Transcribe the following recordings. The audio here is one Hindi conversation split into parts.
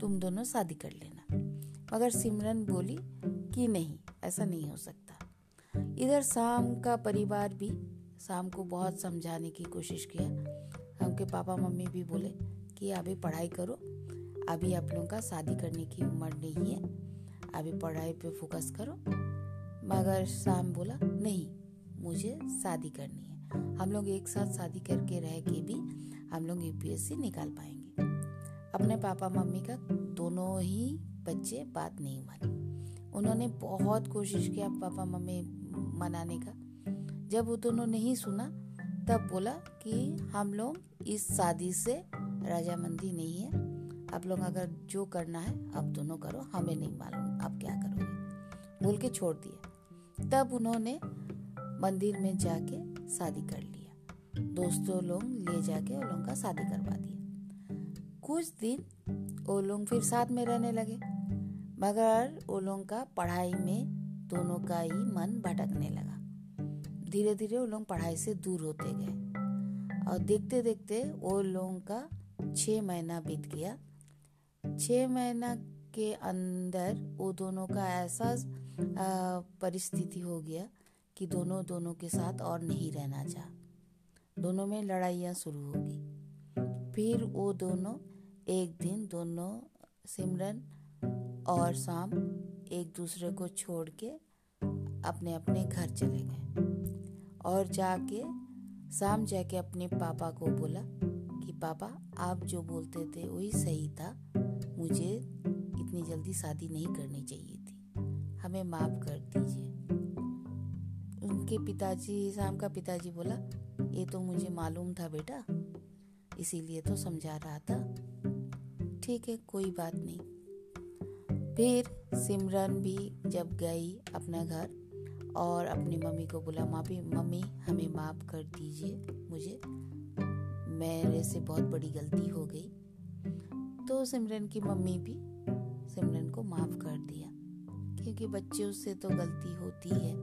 तुम दोनों शादी कर लेना। मगर सिमरन बोली कि नहीं, ऐसा नहीं हो सकता। इधर शाम का परिवार भी शाम को बहुत समझाने की कोशिश किया। उनके पापा मम्मी भी बोले कि अभी पढ़ाई करो, अभी आप लोगों का शादी करने की उम्र नहीं है, अभी पढ़ाई पे फोकस करो। मगर शाम बोला, नहीं, मुझे शादी करनी है। हम लोग एक साथ शादी करके रह के भी हम लोग यूपीएससी निकाल पाएँगे। अपने पापा मम्मी का दोनों ही बच्चे बात नहीं माने। उन्होंने बहुत कोशिश किया पापा मम्मी मनाने का। जब वो दोनों नहीं सुना, तब बोला कि हम लोग इस शादी से राजामंदी नहीं है। आप लोग अगर जो करना है अब दोनों करो, हमें नहीं मालूम, आप क्या करोगे? बोल के छोड़ दिया। तब उन्होंने मंदिर में जाके शादी कर लिया। दोस्तों लोग ले जाके उन लोगों का शादी करवा दिया। कुछ दिन वो लोग फिर साथ में रहने लगे, मगर वो लोगों का पढ़ाई में दोनों का ही मन भटकने लगा। धीरे धीरे वो लोग पढ़ाई से दूर होते गए और देखते देखते वो लोगों का छ महीना बीत गया। छ महीना के अंदर वो दोनों का ऐसा परिस्थिति हो गया कि दोनों दोनों के साथ और नहीं रहना चाह। दोनों में लड़ाइयाँ शुरू हो गई। फिर वो दोनों एक दिन दोनों सिमरन और शाम एक दूसरे को छोड़ के अपने अपने घर चले गए। और जाके शाम जाके अपने पापा को बोला कि पापा आप जो बोलते थे वही सही था। मुझे इतनी जल्दी शादी नहीं करनी चाहिए थी। हमें माफ़ कर दीजिए। उनके पिताजी शाम का पिताजी बोला ये तो मुझे मालूम था बेटा। इसीलिए तो समझा रहा था। ठीक है, कोई बात नहीं। फिर सिमरन भी जब गई अपना घर और अपनी मम्मी को बोला, माफ़ी, मम्मी, हमें माफ़ कर दीजिए, मुझे, मेरे से बहुत बड़ी गलती हो गई। तो सिमरन की मम्मी भी सिमरन को माफ़ कर दिया, क्योंकि बच्चों से तो गलती होती है।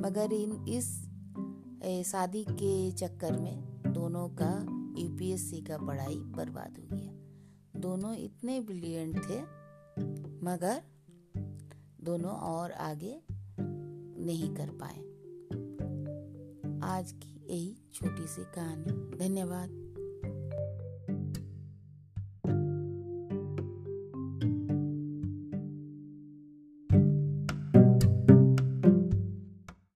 मगर इन इस शादी के चक्कर में दोनों का यूपीएससी का पढ़ाई बर्बाद हो गया। दोनों इतने ब्रिलियंट थे, मगर दोनों और आगे नहीं कर पाए। आज की यही छोटी सी कहानी। धन्यवाद।